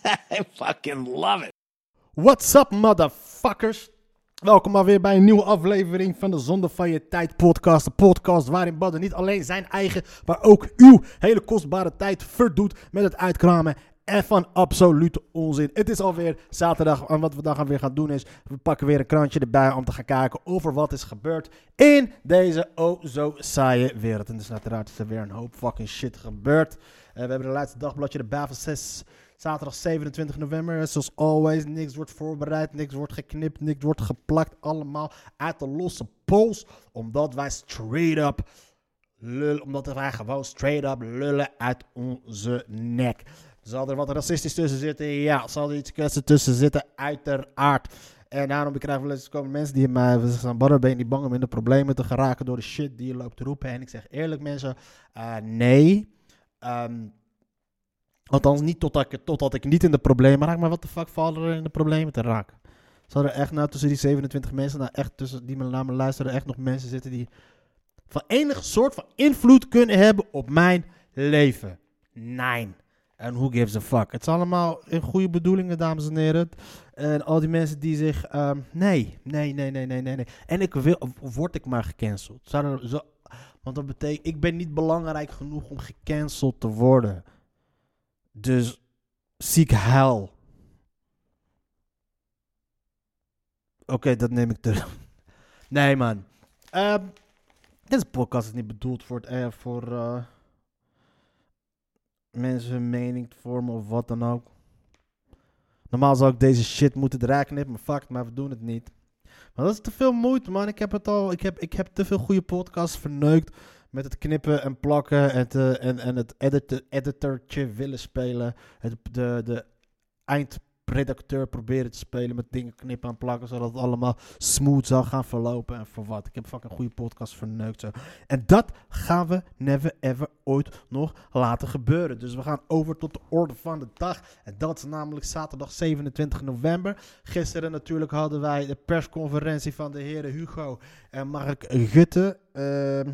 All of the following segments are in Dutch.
I fucking love it. What's up, motherfuckers? Welkom maar weer bij een nieuwe aflevering van de Zonde van Je Tijd podcast. De podcast waarin Badden niet alleen zijn eigen, maar ook uw hele kostbare tijd verdoet met het uitkramen en van absolute onzin. Het is alweer zaterdag en wat we dan gaan weer gaan doen is, we pakken weer een krantje erbij om te gaan kijken over wat is gebeurd in deze oh zo saaie wereld. En dus uiteraard is er weer een hoop fucking shit gebeurd. Eh, we hebben de laatste dagbladje erbij van 6, zaterdag 27 november. Zoals always, niks wordt voorbereid, niks wordt geknipt, niks wordt geplakt. Allemaal uit de losse pols, omdat wij straight up lullen, omdat wij gewoon straight up lullen uit onze nek. Zal er wat racistisch tussen zitten? Ja. Zal er iets kwetsen tussen zitten? Uiteraard. En daarom krijgen we wel komen mensen die mij zeggen: Badder, ben je niet bang om in de problemen te geraken door de shit die je loopt te roepen? En ik zeg eerlijk, mensen, eh, nee. Ehm, althans, niet totdat ik, ik niet in de problemen raak, maar wat de fuck valt er in de problemen te raken? Zal er echt nou tussen die 27 mensen, nou echt tussen die naar me luisteren, echt nog mensen zitten die van enige soort van invloed kunnen hebben op mijn leven? Nee. En who gives a fuck? Het is allemaal in goede bedoelingen, dames en heren. En al die mensen die zich... ehm, nee, nee, nee, nee, nee, nee. En ik wil... Word ik maar gecanceld? Zou zo, want dat betekent... Ik ben niet belangrijk genoeg om gecanceld te worden. Dus ziek hel. Oké, dat neem ik terug. Nee, man. Ehm, deze podcast is niet bedoeld voor, het, eh, voor eh, mensen hun mening vormen of wat dan ook. Normaal zou ik deze shit moeten knippen, maar fuck, maar we doen het niet. Maar dat is te veel moeite, man. Ik heb het al. Ik heb, ik heb te veel goede podcasts verneukt. Met het knippen en plakken en, te, en, en het edit, editortje willen spelen. Het, de, de eindredacteur proberen te spelen met dingen knippen en plakken. Zodat het allemaal smooth zou gaan verlopen. En voor wat? Ik heb fucking goede podcasts verneukt. Zo. En dat gaan we never ever ooit nog laten gebeuren. Dus we gaan over tot de orde van de dag. En dat is namelijk zaterdag 27 november. Gisteren natuurlijk hadden wij de persconferentie van de heren Hugo en Mark Gutte. Ehm,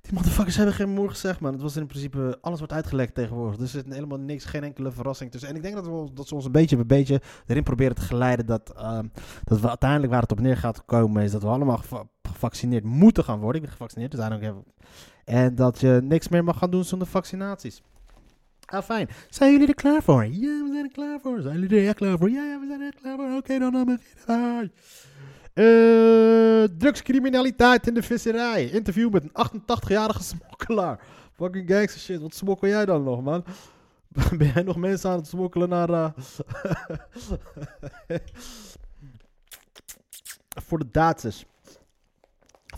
die motherfuckers hebben geen moer gezegd, man. Het was in principe, alles wordt uitgelekt tegenwoordig. Dus er zit helemaal niks, geen enkele verrassing tussen. En ik denk dat, we, dat ze ons een beetje bij beetje erin proberen te geleiden dat, ehm, dat we uiteindelijk waar het op neer gaat komen is dat we allemaal geva- gevaccineerd moeten gaan worden. Ik ben gevaccineerd, dus hebben En dat je niks meer mag gaan doen zonder vaccinaties. Ah, fijn. Zijn jullie er klaar voor? Ja, we zijn er klaar voor. Zijn jullie er echt klaar voor? Ja, we zijn er echt klaar voor. Oké, dan dan beginnen Eh, drugscriminaliteit in de visserij. Interview met een 88-jarige smokkelaar. Fucking gangster shit. Wat smokkel jij dan nog, man? Ben jij nog mensen aan het smokkelen naar... eh, voor de Duitsers.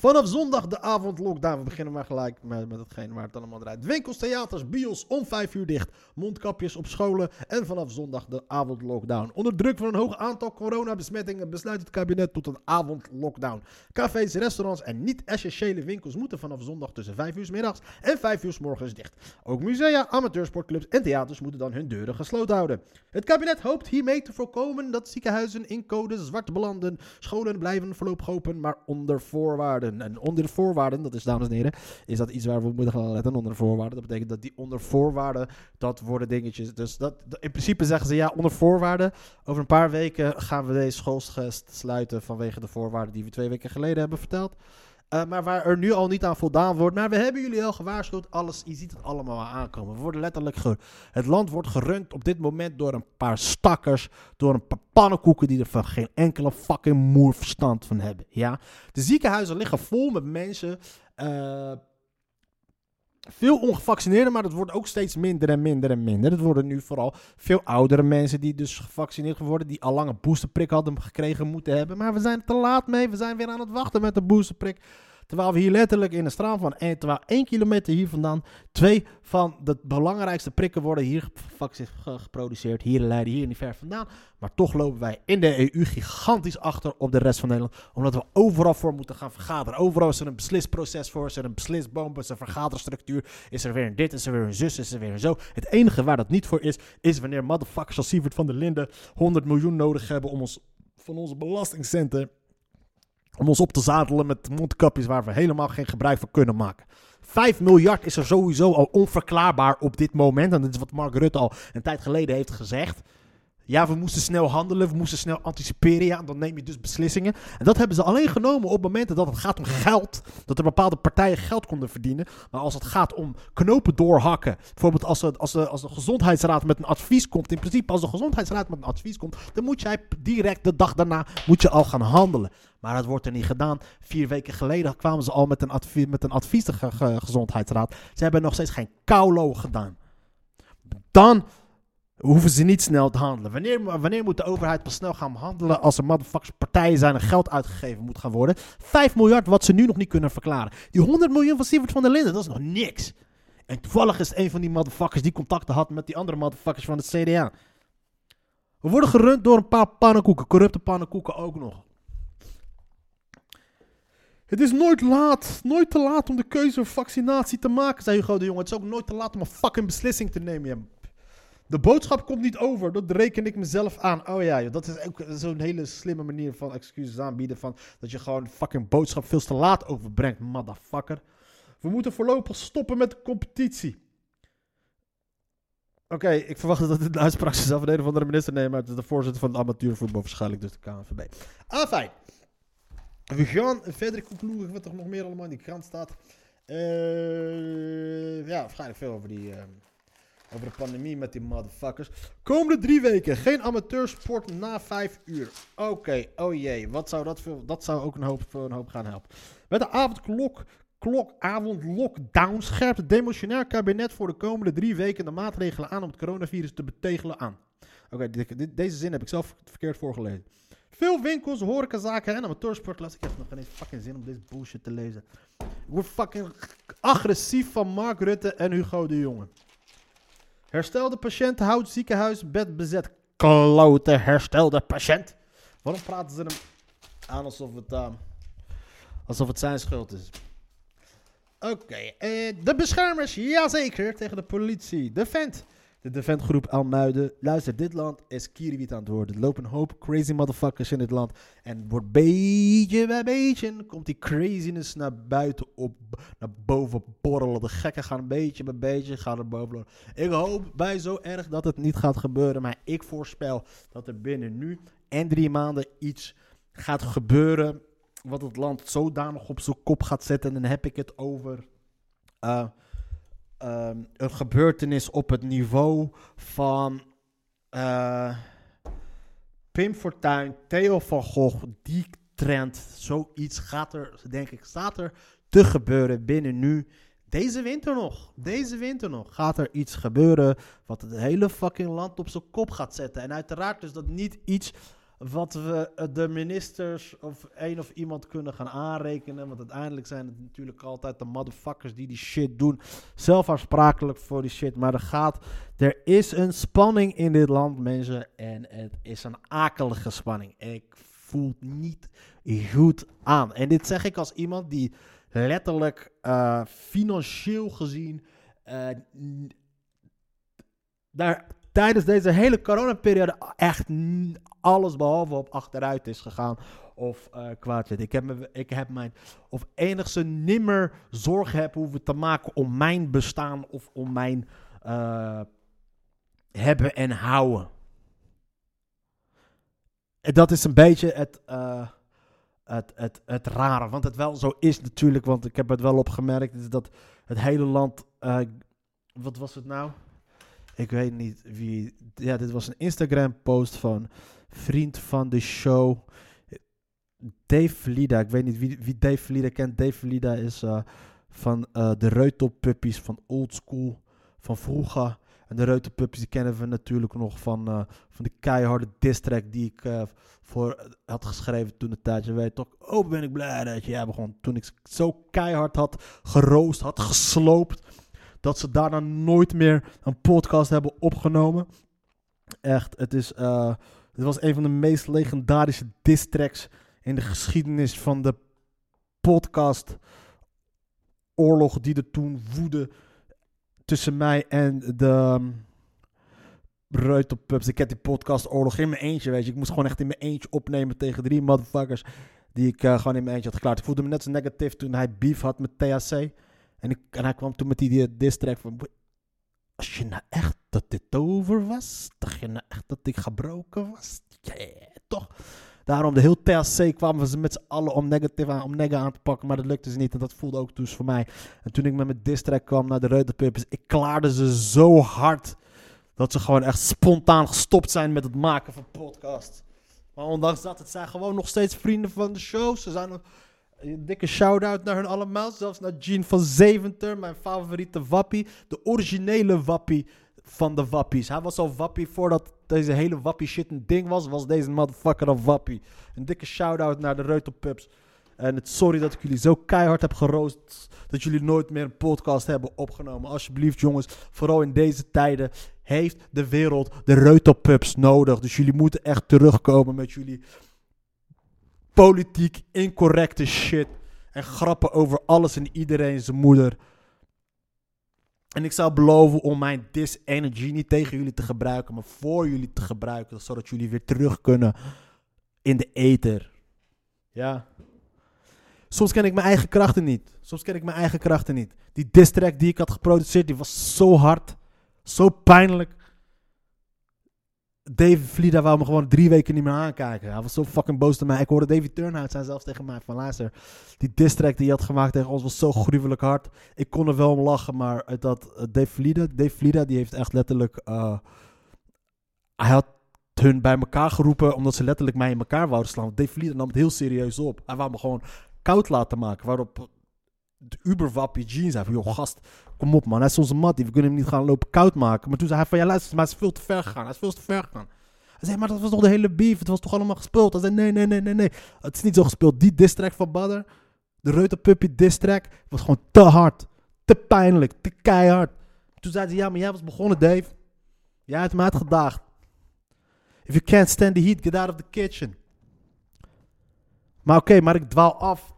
Vanaf zondag de avondlockdown. We beginnen maar gelijk met, met hetgeen waar het allemaal draait. Winkels, theaters, bios om 5 uur dicht. Mondkapjes op scholen. En vanaf zondag de avondlockdown. Onder druk van een hoog aantal coronabesmettingen besluit het kabinet tot een avondlockdown. Cafés, restaurants en niet-essentiële winkels moeten vanaf zondag tussen 5 uur middags en 5 uur morgens dicht. Ook musea, amateursportclubs en theaters moeten dan hun deuren gesloten houden. Het kabinet hoopt hiermee te voorkomen dat ziekenhuizen in code zwart belanden. Scholen blijven voorlopig open, maar onder voorwaarden. En onder de voorwaarden, dat is dames en heren, is dat iets waar we moeten gaan letten. Onder de voorwaarden. Dat betekent dat die onder voorwaarden, dat worden dingetjes. Dus dat, in principe zeggen ze ja, onder voorwaarden. Over een paar weken gaan we deze schoolsgest sluiten vanwege de voorwaarden die we twee weken geleden hebben verteld. Eh, maar waar er nu al niet aan voldaan wordt. Maar we hebben jullie al gewaarschuwd. Alles, je ziet het allemaal al aankomen. We worden letterlijk het land wordt gerund op dit moment door een paar stakkers. Door een paar pannenkoeken die er van geen enkele fucking moer verstand van hebben. Ja? De ziekenhuizen liggen vol met mensen. eh, veel ongevaccineerden, maar dat wordt ook steeds minder en minder en minder. Het worden nu vooral veel oudere mensen die dus gevaccineerd worden, die al lang een boosterprik hadden gekregen moeten hebben. Maar we zijn te laat mee, we zijn weer aan het wachten met de boosterprik. Terwijl we hier letterlijk in een straal van één, terwijl één kilometer hier vandaan, twee van de belangrijkste prikken worden hier geproduceerd. Hier in Leiden, hier niet ver vandaan. Maar toch lopen wij in de EU gigantisch achter op de rest van Nederland. Omdat we overal voor moeten gaan vergaderen. Overal is er een beslisproces voor, is er een beslisboom, is er een vergaderstructuur. Is er weer een dit, is er weer een zus, is er weer een zo. Het enige waar dat niet voor is, is wanneer motherfuckers als Sievert van der Linden 100 miljoen nodig hebben om ons van onze belastingcenten om ons op te zadelen met mondkapjes waar we helemaal geen gebruik van kunnen maken. 5 miljard is er sowieso al onverklaarbaar op dit moment. En dat is wat Mark Rutte al een tijd geleden heeft gezegd. Ja, we moesten snel handelen, we moesten snel anticiperen. Ja, dan neem je dus beslissingen. En dat hebben ze alleen genomen op momenten dat het gaat om geld. Dat er bepaalde partijen geld konden verdienen. Maar als het gaat om knopen doorhakken. Bijvoorbeeld als, als, de, als de gezondheidsraad met een advies komt. In principe, als de gezondheidsraad met een advies komt. Dan moet jij direct de dag daarna moet je al gaan handelen. Maar dat wordt er niet gedaan. Vier weken geleden kwamen ze al met een, advie, met een advies de ge- ge- gezondheidsraad. Ze hebben nog steeds geen kaulo gedaan. Dan hoeven ze niet snel te handelen. Wanneer, wanneer moet de overheid pas snel gaan handelen als er motherfuckers partijen zijn en geld uitgegeven moet gaan worden? 5 miljard wat ze nu nog niet kunnen verklaren. Die 100 miljoen van Sievert van der Linden, dat is nog niks. En toevallig is een van die motherfuckers die contacten had met die andere motherfuckers van het CDA. We worden gerund door een paar pannenkoeken, corrupte pannenkoeken ook nog. Het is nooit laat, nooit te laat om de keuze voor vaccinatie te maken, zei Hugo de Jong. Het is ook nooit te laat om een fucking beslissing te nemen. De boodschap komt niet over, dat reken ik mezelf aan. Oh ja, dat is ook zo'n hele slimme manier van excuses aanbieden. Van dat je gewoon fucking boodschap veel te laat overbrengt, motherfucker. We moeten voorlopig stoppen met de competitie. Oké, ik verwacht dat dit een uitspraak is van een andere minister nemen. Maar het is de voorzitter van het amateurvoetbal, waarschijnlijk dus de KNVB. Ah, fijn. We gaan verder concluderen wat er nog meer allemaal in die krant staat. Eh, ja, waarschijnlijk veel over die... eh, over de pandemie met die motherfuckers. Komende drie weken geen amateursport na vijf uur. Oké, oh jee, wat zou dat veel? Dat zou ook een hoop, een hoop gaan helpen. Met de avondklok, klok, avond lockdown scherpt het demotionair kabinet voor de komende drie weken de maatregelen aan om het coronavirus te betegelen aan. Oké, deze zin heb ik zelf verkeerd voorgelezen. Veel winkels, horecazaken en amateursport. Laat ik heb nog geen fucking zin om deze bullshit te lezen. Ik word fucking agressief van Mark Rutte en Hugo de Jonge. Herstelde patiënt houdt ziekenhuis bed bezet. Klote herstelde patiënt. Waarom praten ze hem aan alsof het, eh, alsof het zijn schuld is? Oké, eh, de beschermers, jazeker, tegen de politie. De vent. De Defendgroep Almuiden. Luister, dit land is kierenwiet aan het worden. Er lopen een hoop crazy motherfuckers in dit land. En wordt beetje bij beetje komt die craziness naar buiten op, naar boven borrelen. De gekken gaan beetje bij beetje gaan er boven. Ik hoop bij zo erg dat het niet gaat gebeuren. Maar ik voorspel dat er binnen nu en drie maanden iets gaat gebeuren. Wat het land zodanig op zijn kop gaat zetten. En dan heb ik het over eh, ehm, een gebeurtenis op het niveau van eh, Pim Fortuyn, Theo van Gogh. Die trend, zoiets gaat er, denk ik, staat er te gebeuren binnen nu. Deze winter nog, deze winter nog, gaat er iets gebeuren wat het hele fucking land op zijn kop gaat zetten. En uiteraard is dat niet iets wat we eh, de ministers of één of iemand kunnen gaan aanrekenen. Want uiteindelijk zijn het natuurlijk altijd de motherfuckers die die shit doen. Zelf aansprakelijk voor die shit. Maar er gaat, er is een spanning in dit land, mensen. En het is een akelige spanning. Ik voel niet goed aan. En dit zeg ik als iemand die letterlijk eh, financieel gezien eh, daar tijdens deze hele coronaperiode echt alles behalve op achteruit is gegaan of eh, kwaad zit. Ik heb, me, ik heb mijn, of enigszins nimmer zorg heb hoeven te maken om mijn bestaan of om mijn eh, hebben en houden. En dat is een beetje het, eh, het, het, het rare. Want het wel zo is natuurlijk, want ik heb het wel opgemerkt, dat het hele land, wat was het nou? Ik weet niet wie. Ja, dit was een Instagram-post van vriend van de show. Dave Verlida. Ik weet niet wie, wie Dave Verlida kent. Dave Verlida is eh, van eh, de Reutel Puppies van Old School. Van vroeger. En de Reuterpuppies die kennen we natuurlijk nog van, eh, van de keiharde diss track die ik voor had geschreven toen de tijd. Je weet toch, oh ben ik blij dat jij begon. Toen ik zo keihard had geroost, had gesloopt, dat ze daarna nooit meer een podcast hebben opgenomen. Echt, het is... eh, het was een van de meest legendarische diss tracks in de geschiedenis van de podcast oorlog die er toen woedde tussen mij en de um, Reuterpups. Ik heb die podcast oorlog in mijn eentje, weet je. Ik moest gewoon echt in mijn eentje opnemen tegen drie motherfuckers die ik eh, gewoon in mijn eentje had geklaard. Ik voelde me net zo negatief toen hij beef had met THC. En, ik, en hij kwam toen met die, diss van... Als je nou echt dat dit over was, dacht je nou echt dat ik gebroken was? Ja, toch? Daarom de heel THC kwamen ze met z'n allen om negatief aan, om aan te pakken, maar dat lukte ze niet. En dat voelde ook dus voor mij. En toen ik met mijn diss track kwam naar de Reuterpuppers, ik klaarde ze zo hard dat ze gewoon echt spontaan gestopt zijn met het maken van podcasts. Maar ondanks dat, het zijn gewoon nog steeds vrienden van de show. Ze zijn nog... Een dikke shout-out naar hun allemaal. Zelfs naar Gene van Zeventer, mijn favoriete wappie. De originele wappie van de wappies. Hij was al wappie voordat deze hele wappie shit een ding was. Was deze motherfucker al wappie. Een dikke shout-out naar de Reutelpups. En het sorry dat ik jullie zo keihard heb geroost. Dat jullie nooit meer een podcast hebben opgenomen. Alsjeblieft jongens, vooral in deze tijden heeft de wereld de Reutelpups nodig. Dus jullie moeten echt terugkomen met jullie politiek incorrecte shit. En grappen over alles en iedereen zijn moeder. En ik zou beloven om mijn dis-energy niet tegen jullie te gebruiken, maar voor jullie te gebruiken, zodat jullie weer terug kunnen in de ether. Ja. Soms ken ik mijn eigen krachten niet. Soms ken ik mijn eigen krachten niet. Die diss die ik had geproduceerd, die was zo hard. Zo pijnlijk. David Vlida wou me gewoon drie weken niet meer aankijken. Hij was zo fucking boos op mij. Ik hoorde David Turnhout zijn zelfs tegen mij van luister. Die diss track die je had gemaakt tegen ons was zo gruwelijk hard. Ik kon er wel om lachen, maar dat uh, Dave Vlida, Dave Vlida die heeft echt letterlijk... uh, hij had hun bij elkaar geroepen omdat ze letterlijk mij in elkaar wouden slaan. Dave Vlida nam het heel serieus op. Hij wou me gewoon koud laten maken. Waarop de uberwappie jeans zei van... joh gast, kom op man, hij is onze mattie. We kunnen hem niet gaan lopen koud maken. Maar toen zei hij van... ja luister, maar hij is veel te ver gegaan. Hij is veel te ver gegaan. Hij zei, maar dat was toch de hele beef? Het was toch allemaal gespeeld? Hij zei, nee, nee, nee, nee, nee. Het is niet zo gespeeld. Die diss track van Badder, de Reuterpuppy diss track, was gewoon te hard. Te pijnlijk, te keihard. Toen zei hij, ja, maar jij was begonnen, Dave. Jij hebt me uitgedaagd. If you can't stand the heat, get out of the kitchen. Maar oké, maar ik dwaal af.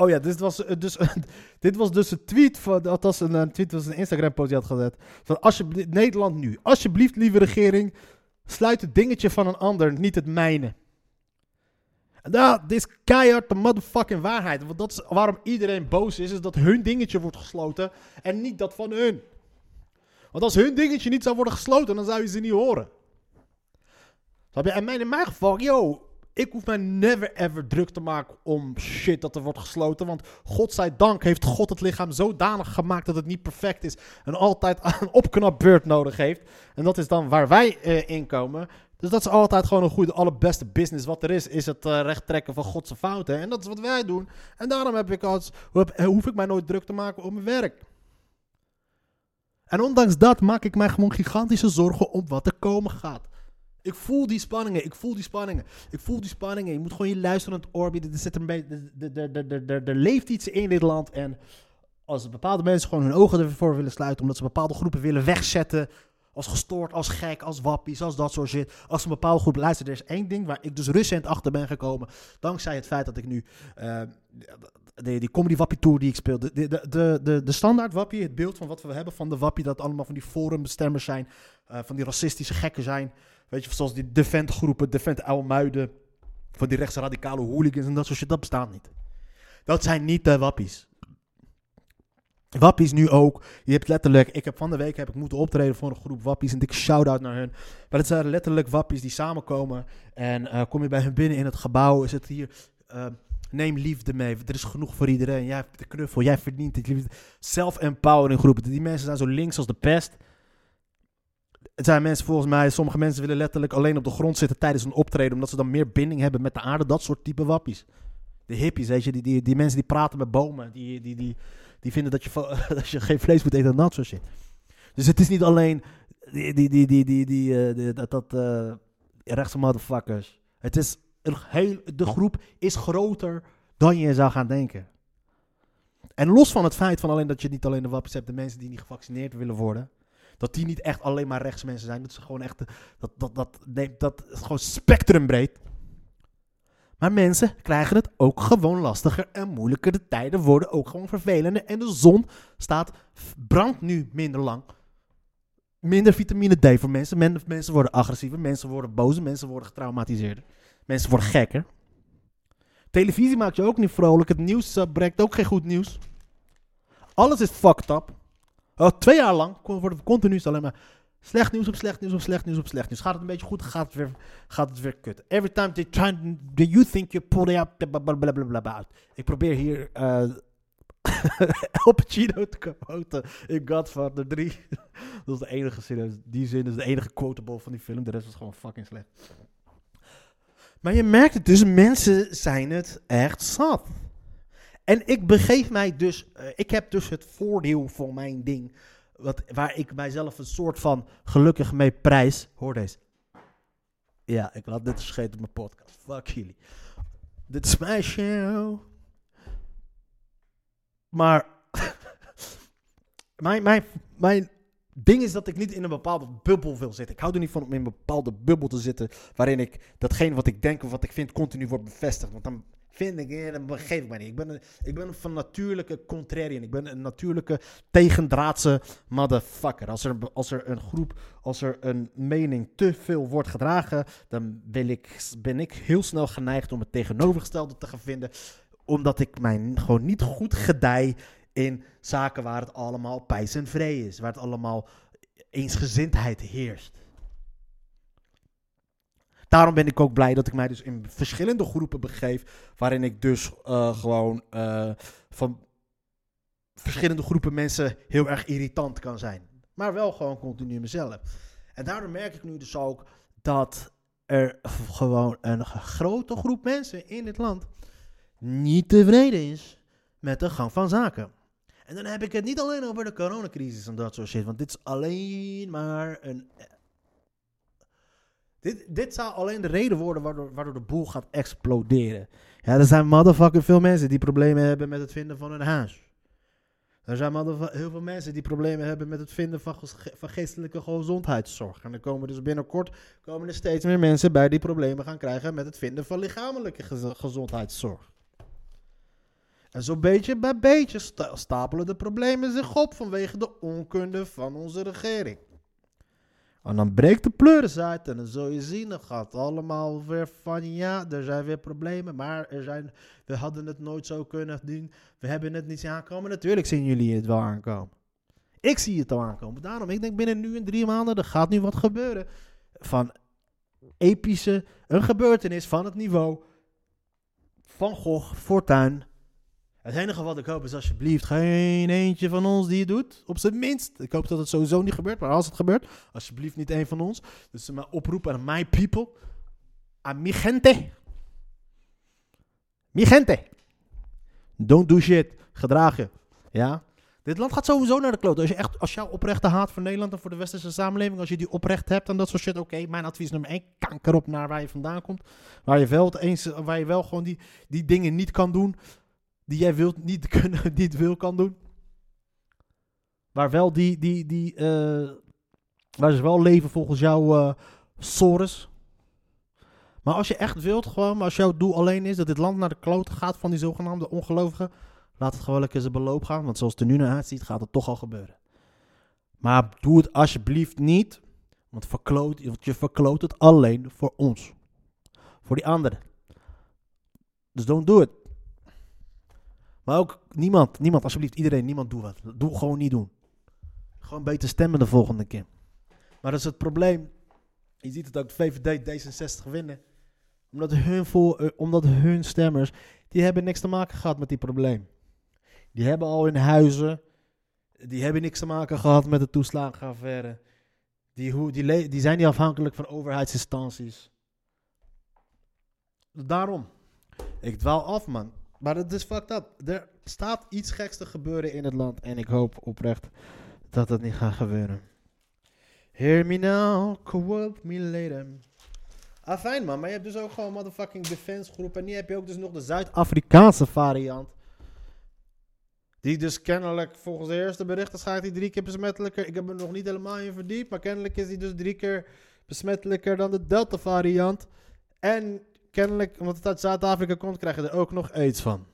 Oh ja, dit was, dus, dit was dus een tweet van, dat was een, een tweet, was een Instagram post die had gezet. Van alsjeblieft, Nederland nu. Alsjeblieft, lieve regering, sluit het dingetje van een ander, niet het mijne. En dit is keihard de motherfucking waarheid. Want dat is waarom iedereen boos is, is dat hun dingetje wordt gesloten en niet dat van hun. Want als hun dingetje niet zou worden gesloten, dan zou je ze niet horen. Je? En mijn, in mijn geval, yo, ik hoef mij never ever druk te maken om shit dat er wordt gesloten. Want godzijdank heeft God het lichaam zodanig gemaakt dat het niet perfect is. En altijd een opknapbeurt nodig heeft. En dat is dan waar wij uh, in komen. Dus dat is altijd gewoon een goede, allerbeste business wat er is. Is het uh, recht trekken van Godse fouten. En dat is wat wij doen. En daarom heb ik als, hoef ik mij nooit druk te maken om mijn werk. En ondanks dat maak ik mij gewoon gigantische zorgen om wat er komen gaat. Ik voel die spanningen, ik voel die spanningen, ik voel die spanningen. Je moet gewoon je luisteren naar het oor. Er, zit een beetje, er leeft iets in dit land. En als bepaalde mensen gewoon hun ogen ervoor willen sluiten, omdat ze bepaalde groepen willen wegzetten, als gestoord, als gek, als wappies, als dat soort shit. Als een bepaalde groep luistert, er is één ding waar ik dus recent achter ben gekomen, dankzij het feit dat ik nu uh, de, die comedy wappie tour die ik speel, de, de, de, de, de standaard wappie, het beeld van wat we hebben van de wappie, dat allemaal van die forumbestemmers zijn, uh, van die racistische gekken zijn. Weet je, zoals die Defend groepen, Defend Muiden, van die rechtsradicale hooligans en dat soort shit, dat bestaat niet. Dat zijn niet de wappies. Wappies nu ook. Je hebt letterlijk, ik heb van de week heb ik moeten optreden voor een groep wappies. Een dikke shout-out naar hun. Maar het zijn letterlijk wappies die samenkomen. En uh, kom je bij hun binnen in het gebouw, is het hier... Uh, neem liefde mee. Er is genoeg voor iedereen. Jij hebt de knuffel, jij verdient het. Self-empowering groepen. Die mensen zijn zo links als de pest. Het zijn mensen volgens mij, sommige mensen willen letterlijk alleen op de grond zitten tijdens een optreden, omdat ze dan meer binding hebben met de aarde. Dat soort type wappies. De hippies, weet die, die, die mensen die praten met bomen, die, die, die, die vinden dat je, dat je geen vlees moet eten en dat soort shit. Dus het is niet alleen die, die, die, die, die, die, eh, die- dat, dat eh, rechtse motherfuckers. Het is de groep is groter dan je zou gaan denken. En los van het feit van alleen dat je niet alleen de wapens hebt, de mensen die niet gevaccineerd willen worden, dat die niet echt alleen maar rechtsmensen zijn. Dat ze gewoon echt, dat, dat, dat, nee, dat is gewoon spectrumbreed. Maar mensen krijgen het ook gewoon lastiger en moeilijker. De tijden worden ook gewoon vervelender. En de zon staat, brandt nu minder lang. Minder vitamine D voor mensen. Men- mensen worden agressiever, mensen worden boos, mensen worden getraumatiseerder. Mensen worden gekker. Televisie maakt je ook niet vrolijk. Het nieuws eh, brengt ook geen goed nieuws. Alles is fucked up. Al twee jaar lang worden we continu alleen maar slecht nieuws op slecht nieuws op slecht nieuws op slecht nieuws. Gaat het een beetje goed, gaat het weer, gaat het weer kut. Every time they try, do you think you're pulling up, blablabla. Ik probeer hier eh El Pacino te quoten in Godfather 3. dat is de enige zin, die zin is de enige quotable van die film. De rest was gewoon fucking slecht. Maar je merkt het dus, mensen zijn het echt zat. En ik begeef mij dus, eh, ik heb dus het voordeel van mijn ding, wat, waar ik mijzelf een soort van gelukkig mee prijs. Hoor deze. Ja, ik laat dit gescheten op mijn podcast. Fuck jullie. Dit is mijn show. Maar mijn, mijn, mijn ding is dat ik niet in een bepaalde bubbel wil zitten. Ik hou er niet van om in een bepaalde bubbel te zitten waarin ik datgene wat ik denk of wat ik vind continu wordt bevestigd. Want dan vind ik, eh, dan begeef ik. Ik ben, een, ik ben van natuurlijke contrarian. Ik ben een natuurlijke tegendraadse motherfucker. Als er, als er een groep, als er een mening te veel wordt gedragen, dan wil ik, ben ik heel snel geneigd om het tegenovergestelde te gaan vinden. Omdat ik mij gewoon niet goed gedij in zaken waar het allemaal pijs en vree is. Waar het allemaal eensgezindheid heerst. Daarom ben ik ook blij dat ik mij dus in verschillende groepen begeef. Waarin ik dus eh, gewoon eh, van verschillende groepen mensen heel erg irritant kan zijn. Maar wel gewoon continu mezelf. En daardoor merk ik nu dus ook dat er gewoon een grote groep mensen in dit land niet tevreden is met de gang van zaken. En dan heb ik het niet alleen over de coronacrisis en dat soort shit. Want dit is alleen maar een. Dit, dit zou alleen de reden worden waardoor, waardoor de boel gaat exploderen. Ja, er zijn motherfucking veel mensen die problemen hebben met het vinden van een huis. Er zijn heel veel mensen die problemen hebben met het vinden van, van geestelijke gezondheidszorg. En er komen dus binnenkort komen er steeds meer mensen bij die problemen gaan krijgen met het vinden van lichamelijke gez- gezondheidszorg. En zo'n beetje bij beetje sta- stapelen de problemen zich op vanwege de onkunde van onze regering. En dan breekt de pleuris uit en dan zul je zien, dan gaat allemaal weer van ja, er zijn weer problemen, maar er zijn, we hadden het nooit zo kunnen doen, we hebben het niet zien aankomen. Natuurlijk zien jullie het wel aankomen. Ik zie het al aankomen. Daarom, ik denk binnen nu en drie maanden, er gaat nu wat gebeuren. Van epische, een gebeurtenis van het niveau van Gogh, Fortuin. Het enige wat ik hoop is alsjeblieft geen eentje van ons die het doet. Op zijn minst. Ik hoop dat het sowieso niet gebeurt. Maar als het gebeurt, alsjeblieft niet een van ons. Dus ze maar oproepen aan my people. Aan mi gente. Mi gente. Don't do shit. Gedraag je. Ja? Dit land gaat sowieso naar de kloot. Als je echt, als jouw oprechte haat voor Nederland en voor de westerse samenleving, als je die oprecht hebt en dat soort shit, oké, mijn advies nummer één, kanker op naar waar je vandaan komt. Waar je wel, eens, waar je wel gewoon die, die dingen niet kan doen die jij wilt, niet, kunnen, niet wil kan doen. Waar wel die, die, die, eh, waar ze wel leven volgens jouw eh sores. Maar als je echt wilt, gewoon, als jouw doel alleen is dat dit land naar de kloten gaat van die zogenaamde ongelovigen, laat het gewoon lekker zijn beloop gaan. Want zoals het er nu naar uitziet, gaat het toch al gebeuren. Maar doe het alsjeblieft niet, want, verkloot, want je verkloot het alleen voor ons. Voor die anderen. Dus don't do it. Maar ook niemand, niemand, alsjeblieft, iedereen, niemand doe wat. Doe gewoon niet doen. Gewoon beter stemmen de volgende keer. Maar dat is het probleem. Je ziet het ook, VVD, D66 winnen. Omdat hun, voor, eh, omdat hun stemmers, die hebben niks te maken gehad met die probleem. Die hebben al hun huizen, die hebben niks te maken gehad met de toeslagenaffaire. Die, hoe, die, die zijn niet afhankelijk van overheidsinstanties. Daarom. Ik dwaal af, man. Maar het is fucked up. Er staat iets geks te gebeuren in het land. En ik hoop oprecht dat dat niet gaat gebeuren. Hear me now, me later. Ah, fijn man, maar je hebt dus ook gewoon motherfucking defense groep. En nu heb je ook dus nog de Zuid-Afrikaanse variant. Die dus kennelijk, volgens de eerste berichten, schijnt die drie keer besmettelijker. Ik heb er nog niet helemaal in verdiept, maar kennelijk is die dus drie keer besmettelijker dan de Delta variant. En kennelijk, omdat het uit Zuid-Afrika komt, krijg je er ook nog aids van.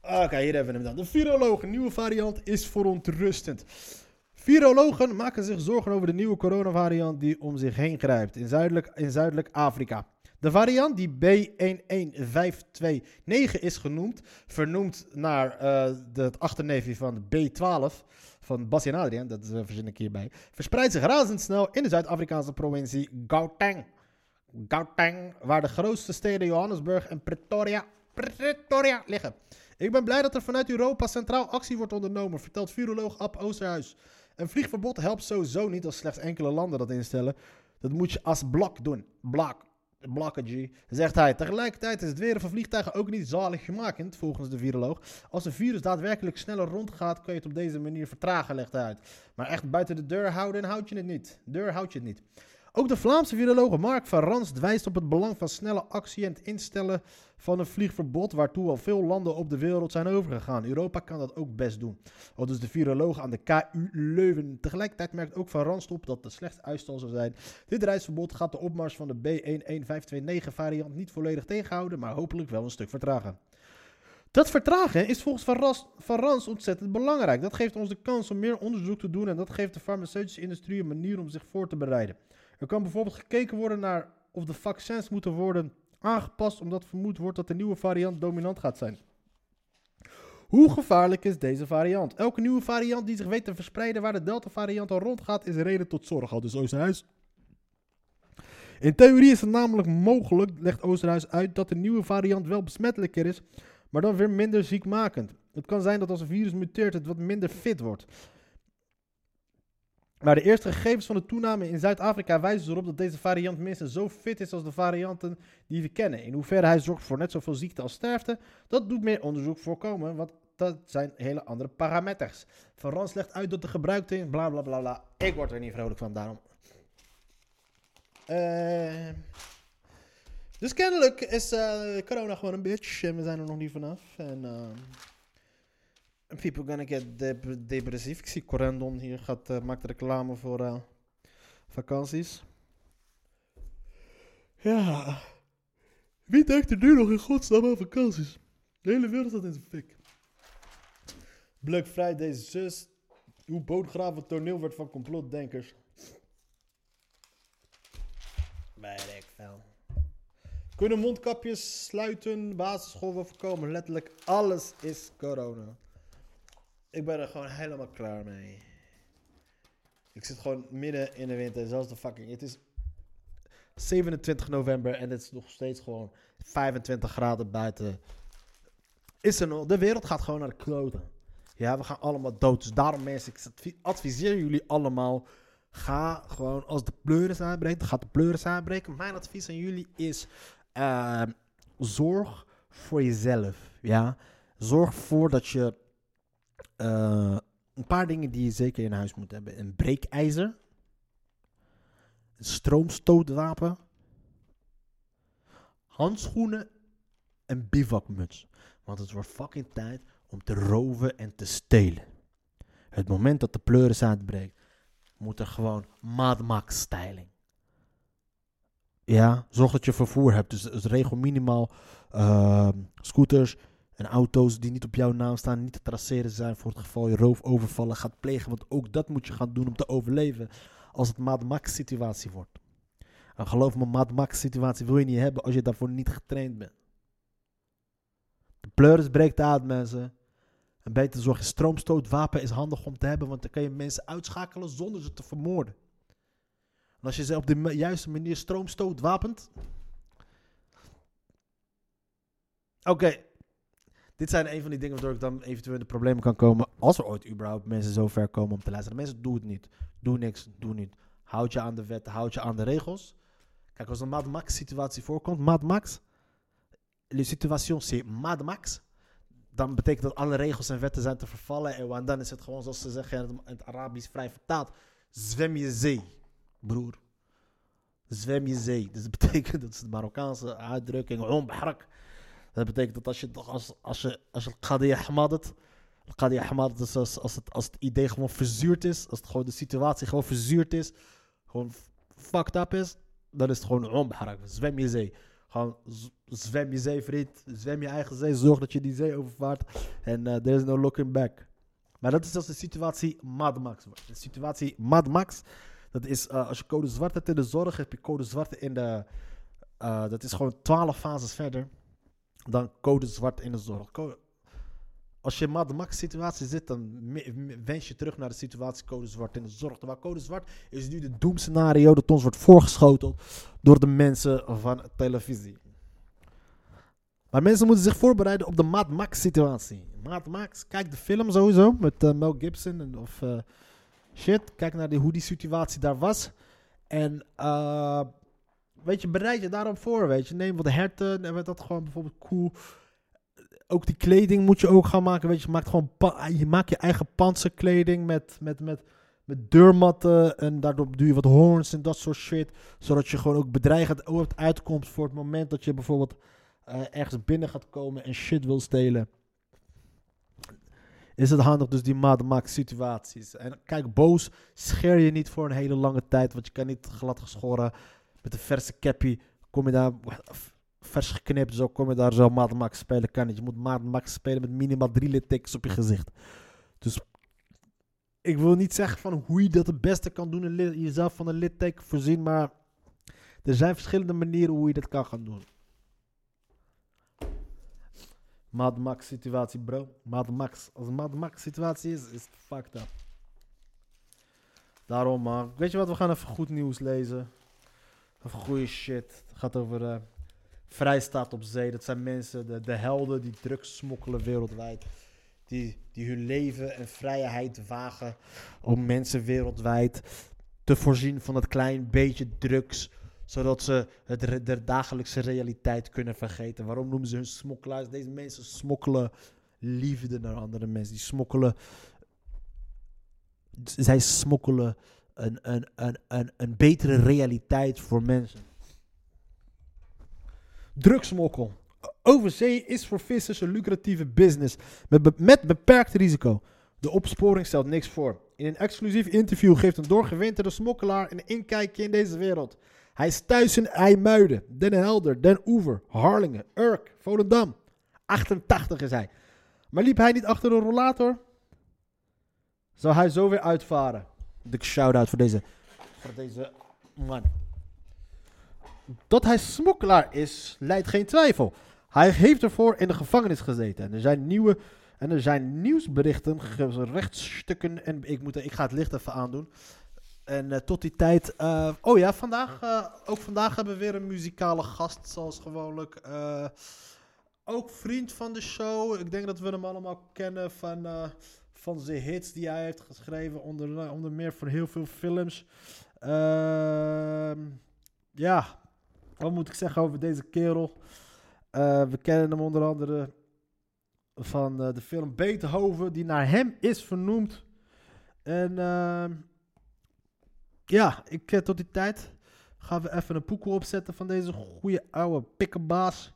Oké, hier hebben we hem dan. De virologen, nieuwe variant is verontrustend. Virologen maken zich zorgen over de nieuwe coronavariant die om zich heen grijpt in zuidelijk, in zuidelijk Afrika. De variant die B11529 is genoemd, vernoemd naar uh, het achterneefje van B12 van Bassi en Adrian, dat uh, verzin ik hierbij, verspreidt zich razendsnel in de Zuid-Afrikaanse provincie Gauteng. Gauteng, waar de grootste steden Johannesburg en Pretoria, Pretoria liggen. Ik ben blij dat er vanuit Europa centraal actie wordt ondernomen, vertelt viroloog Ab Oosterhuis. Een vliegverbod helpt sowieso niet als slechts enkele landen dat instellen. Dat moet je als blok doen. Blok. Zegt hij. Tegelijkertijd is het weren van vliegtuigen ook niet zaligmakend, volgens de viroloog. Als een virus daadwerkelijk sneller rondgaat, kun je het op deze manier vertragen, legt hij uit. Maar echt buiten de deur houden, houd je het niet. Deur houd je het niet. Ook de Vlaamse viroloog Mark van Ranst wijst op het belang van snelle actie en het instellen van een vliegverbod waartoe al veel landen op de wereld zijn overgegaan. Europa kan dat ook best doen. Al dus de viroloog aan de KU Leuven. Tegelijkertijd merkt ook Van Ranst op dat het slechts uitstel zou zijn. Dit reisverbod gaat de opmars van de B11529 variant niet volledig tegenhouden, maar hopelijk wel een stuk vertragen. Dat vertragen is volgens Van, Rans ontzettend belangrijk. Dat geeft ons de kans om meer onderzoek te doen en dat geeft de farmaceutische industrie een manier om zich voor te bereiden. Er kan bijvoorbeeld gekeken worden naar of de vaccins moeten worden aangepast omdat vermoed wordt dat de nieuwe variant dominant gaat zijn. Hoe gevaarlijk is deze variant? Elke nieuwe variant die zich weet te verspreiden waar de Delta-variant al rondgaat, is reden tot zorg. Al dus Oosterhuis. In theorie is het namelijk mogelijk, legt Oosterhuis uit, dat de nieuwe variant wel besmettelijker is, maar dan weer minder ziekmakend. Het kan zijn dat als een virus muteert, het wat minder fit wordt. Maar de eerste gegevens van de toename in Zuid-Afrika wijzen erop dat deze variant minstens zo fit is als de varianten die we kennen. In hoeverre hij zorgt voor net zoveel ziekte als sterfte, dat doet meer onderzoek voorkomen, want dat zijn hele andere parameters. Van Rans legt uit dat de gebruikte bla bla bla bla. Ik word er niet vrolijk van, daarom. Uh, dus kennelijk is uh, corona gewoon een bitch en we zijn er nog niet vanaf. En... Uh, People gonna get depressief. Ik zie Corendon hier gaat, uh, maakt reclame voor uh, vakanties. Ja. Wie denkt er nu nog in godsnaam aan vakanties? De hele wereld staat in zijn fik. Black Friday zus. Hoe bootgraven toneel werd van complotdenkers. Bij ik veel. Kunnen mondkapjes sluiten, basisschool voorkomen. Letterlijk alles is corona. Ik ben er gewoon helemaal klaar mee. Ik zit gewoon midden in de winter. Zelfs de fucking. Het is 27 november en het is nog steeds gewoon 25 graden buiten. Is er nog. De wereld gaat gewoon naar de kloten. Ja, we gaan allemaal dood. Dus daarom mensen, ik adviseer jullie allemaal. Ga gewoon, als de pleuris aanbreekt, dan gaat de pleuris aanbreken. Mijn advies aan jullie is, uh, zorg voor jezelf. Ja, zorg ervoor dat je uh, een paar dingen die je zeker in huis moet hebben. Een breekijzer. Een stroomstootwapen. Handschoenen. En bivakmuts. Want het wordt fucking tijd om te roven en te stelen. Het moment dat de pleuris uitbreekt, moet er gewoon Mad styling. Ja, zorg dat je vervoer hebt. Dus, dus regel minimaal uh, scooters, en auto's die niet op jouw naam staan, niet te traceren zijn voor het geval je roofovervallen gaat plegen. Want ook dat moet je gaan doen om te overleven als het Mad Max situatie wordt. En geloof me, Mad Max situatie wil je niet hebben als je daarvoor niet getraind bent. De pleuris breekt uit, mensen. En beter zorg je stroomstootwapen is handig om te hebben, want dan kan je mensen uitschakelen zonder ze te vermoorden. En als je ze op de juiste manier stroomstoot wapent. Oké, dit zijn een van die dingen waardoor ik dan eventueel in de problemen kan komen. Als er ooit überhaupt mensen zo ver komen om te luisteren. Mensen, doe het niet. Doe niks, doe niet. Houd je aan de wet, houd je aan de regels. Kijk, als een Mad Max situatie voorkomt, Mad Max, le situation c'est Mad Max, dan betekent dat alle regels en wetten zijn te vervallen. En dan is het gewoon, zoals ze zeggen in het, Arabisch vrij vertaald, zwem je zee, broer. Zwem je zee. Dus dat betekent, dat is de Marokkaanse uitdrukking, ombahrak. Dat betekent dat als je, als, als je, als je is als, als, het, als het idee gewoon verzuurd is, als het gewoon de situatie gewoon verzuurd is, gewoon fucked up is, dan is het gewoon ombahrak. Zwem je zee. Gewoon zwem je zee, vriend. Zwem je eigen zee. Zorg dat je die zee overvaart. En eh there is no looking back. Maar dat is als de situatie Mad Max. De situatie Mad Max, dat is eh, als je code zwart hebt in de zorg, heb je code zwart in de... eh, dat is gewoon 12 fases verder dan code zwart in de zorg. Als je in Mad Max situatie zit, dan wens je terug naar de situatie code zwart in de zorg. Terwijl code zwart is nu de doemscenario dat ons wordt voorgeschoteld door de mensen van televisie. Maar mensen moeten zich voorbereiden op de Mad Max situatie. Mad Max, kijk de film sowieso met eh, Mel Gibson en, of eh, shit. Kijk naar die, hoe die situatie daar was. En eh, weet je, bereid je daarop voor, weet je. Neem wat herten en dat gewoon bijvoorbeeld cool. Ook die kleding moet je ook gaan maken, weet je. Maakt gewoon je maakt je eigen panzerkleding met, met, met, met deurmatten en daardoor doe je wat horns en dat soort shit. Zodat je gewoon ook bedreigend ooit uitkomt voor het moment dat je bijvoorbeeld eh, ergens binnen gaat komen en shit wil stelen. Is het handig dus die Mad Max situaties. En kijk, boos scheer je niet voor een hele lange tijd, want je kan niet glad geschoren met een verse cappy. Kom je daar vers geknipt, zo kom je daar zo Mad Max spelen. Kan niet. Je moet Mad Max spelen met minimaal drie littekens op je gezicht. Dus ik wil niet zeggen van hoe je dat het beste kan doen en jezelf van een litteken voorzien, maar er zijn verschillende manieren hoe je dat kan gaan doen. Mad Max situatie, bro. Mad Max. Als een Mad Max situatie is, is het fucked up. Daarom, man. Weet je wat? We gaan even goed nieuws lezen. Even goede shit. Het gaat over eh vrijstaat op zee. Dat zijn mensen, de, de helden die drugs smokkelen wereldwijd. Die, die hun leven en vrijheid wagen om mensen wereldwijd te voorzien van dat klein beetje drugs. Zodat ze het, de dagelijkse realiteit kunnen vergeten. Waarom noemen ze hun smokkelaars? Deze mensen smokkelen liefde naar andere mensen. Die smokkelen. Zij smokkelen een, een, een, een, een betere realiteit voor mensen. Drugsmokkel. Overzee is voor vissers een lucratieve business met, met beperkt risico. De opsporing stelt niks voor. In een exclusief interview geeft een doorgewinterde smokkelaar een inkijkje in deze wereld. Hij is thuis in IJmuiden, Den Helder, Den Oever, Harlingen, Urk, Volendam. 88 is hij. Maar liep hij niet achter een rollator? Zou hij zo weer uitvaren? Dikke shout-out voor deze, voor deze man. Dat hij smokkelaar is, leidt geen twijfel. Hij heeft ervoor in de gevangenis gezeten. En er zijn nieuwe en er zijn nieuwsberichten, rechtsstukken en ik, moet, ik ga het licht even aandoen. En eh, tot die tijd. eh, oh ja, vandaag, eh, ook vandaag hebben we weer een muzikale gast, zoals gewoonlijk. Ook vriend van de show. Ik denk dat we hem allemaal kennen van, van zijn hits die hij heeft geschreven. Onder, onder meer voor heel veel films. Ehm, ja, wat moet ik zeggen over deze kerel? Eh, we kennen hem onder andere van eh, de film Beethoven, die naar hem is vernoemd. En ehm, ja, ik, eh, tot die tijd gaan we even een poekel opzetten van deze goede oude pikkenbaas.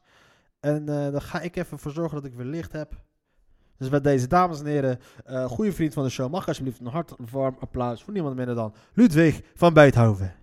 En eh dan ga ik even voor zorgen dat ik weer licht heb. Dus bij deze dames en heren, eh goede vriend van de show, mag alsjeblieft een hart warm applaus voor niemand minder dan Ludwig van Beethoven.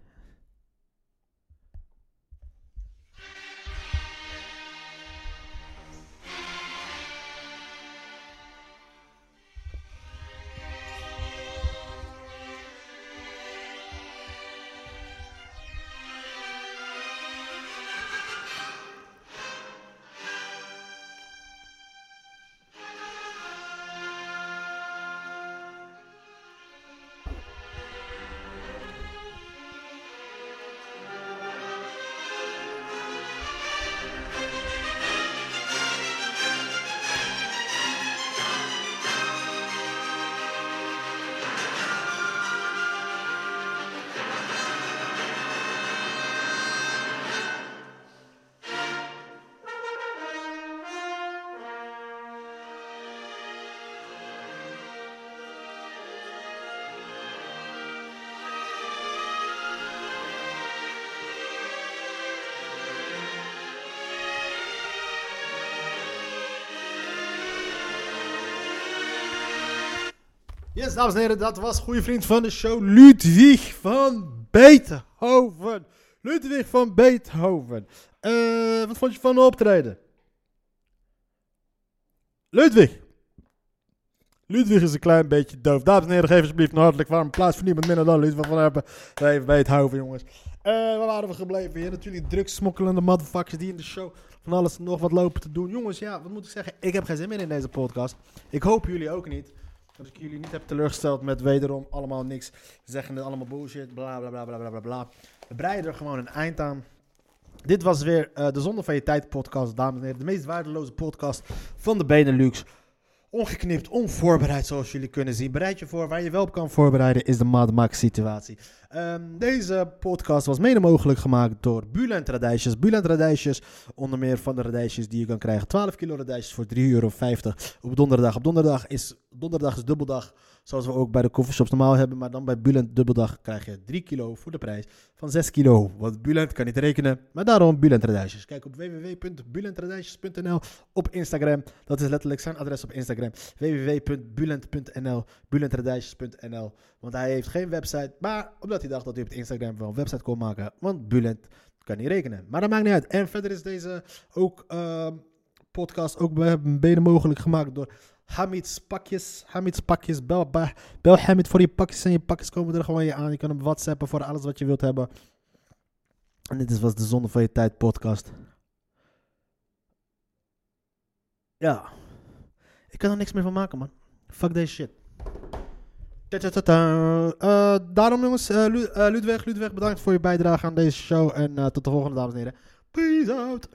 Yes, dames en heren, dat was goede vriend van de show, Ludwig van Beethoven. Ludwig van Beethoven. Eh, wat vond je van de optreden? Ludwig. Ludwig is een klein beetje doof. Dames en heren, geef alsjeblieft een hartelijk warm applaus voor niemand minder dan Ludwig van Herpen. Even Beethoven, jongens. Eh, waar waren we gebleven? Hier natuurlijk drugssmokkelende motherfuckers die in de show van alles nog wat lopen te doen. Jongens, ja, wat moet ik zeggen? Ik heb geen zin meer in deze podcast. Ik hoop jullie ook niet. Dat ik jullie niet heb teleurgesteld met wederom allemaal niks zeggende, allemaal bullshit, bla bla bla bla bla bla. We breiden er gewoon een eind aan. Dit was weer eh, de Zonde van je Tijd podcast, dames en heren. De meest waardeloze podcast van de Benelux. Ongeknipt, onvoorbereid zoals jullie kunnen zien. Bereid je voor. Waar je wel op kan voorbereiden is de Mad Max situatie. Ehm, deze podcast was mede mogelijk gemaakt door Bulent Radijsjes. Bulent Radijsjes, onder meer van de radijsjes die je kan krijgen. 12 kilo radijsjes voor 3,50 euro op donderdag. Op donderdag is, donderdag is dubbeldag, zoals we ook bij de coffeeshops normaal hebben. Maar dan bij Bulent dubbeldag krijg je 3 kilo voor de prijs van 6 kilo. Want Bulent kan niet rekenen, maar daarom Bulent Radijsjes. Kijk op www.bulentradijsjes.nl op Instagram. Dat is letterlijk zijn adres op Instagram. www.bulent.nl bulentradijsjes.nl Want hij heeft geen website, maar omdat hij dacht dat hij op Instagram wel een website kon maken. Want Bulent kan niet rekenen. Maar dat maakt niet uit. En verder is deze ook ehm, podcast ook mede mogelijk gemaakt door Hamid's pakjes. Hamid's pakjes. Bel, bel, Hamid voor je pakjes en je pakjes komen er gewoon je aan. Je kan hem whatsappen voor alles wat je wilt hebben. En dit is was de Zonde van je Tijd podcast. Ja. Ik kan er niks meer van maken, man. Fuck deze shit. Eh, daarom jongens, eh, Lu- eh, Ludwig, Ludwig, bedankt voor je bijdrage aan deze show. En tot de volgende, dames en heren. Peace out.